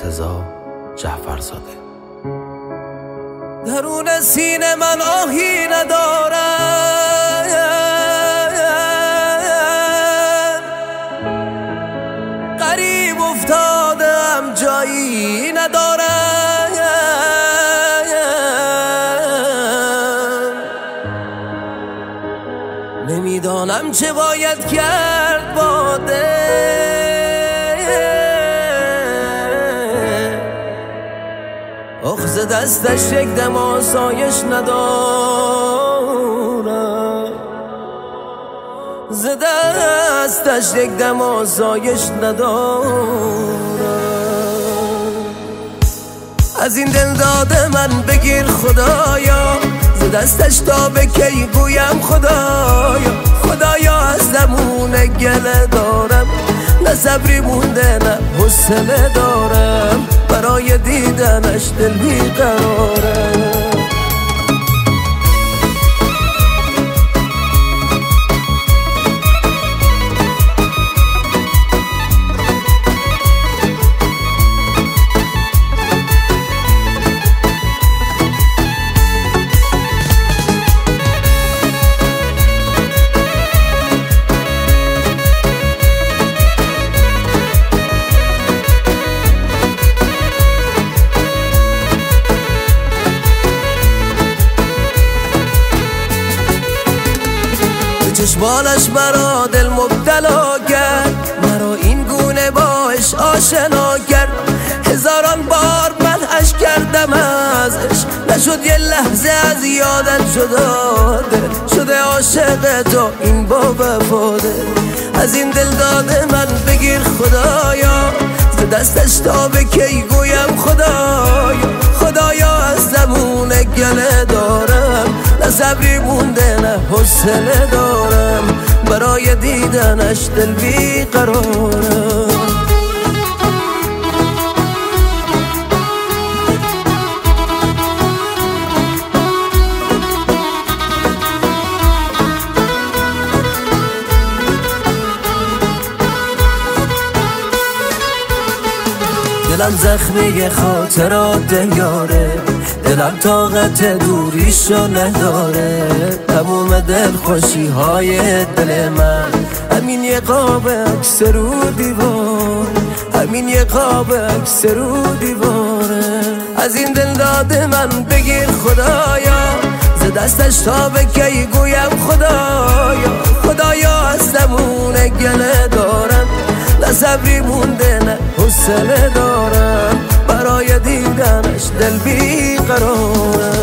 مرتزا جعفرزاده. درون سینه من آهی ندارم. قریب افتادم جایی ندارم. نمی‌دانم چه باید کرد باده اخ دستش یک دم آسایش ندارم ز دستش یک دم آسایش ندارم از این دل داده من بگیر خدایا. ز دستش تا به کی گویم خدایا. خدایا از زمون گله دارم. نه صبری مونده نه حسنه دارم. برای دیدنش دل بیقرارم چشمانش مرا دل مبتلا کرد. مرا این گونه باش آشنا کرد. هزاران بار من اش کردم ازش. نشد یه لحظه از یادت جداده شده عاشق تو این با وفاده. از این دل داده من بگیر خدایا. ز دستش تا به کی گویم خدایا. خدایا از زمون گله دارم نه صبری مونده نه حسنه دارم. برای دیدنش دل بیقرارم دلم زخمی خاطرات یاره دلم طاقت دوریشو نداره. تموم دل خوشی های دل من. همین یه قاب عکس رو دیوار. همین یه قاب عکس رو دیواره از این دل داده من بگیر خدایا. ز دستش تا به کی گویم خدایا. خدایا از زمون گله دارم. نه صبری مونده نه حوصله دارم. برای دیدنش دل بیقرار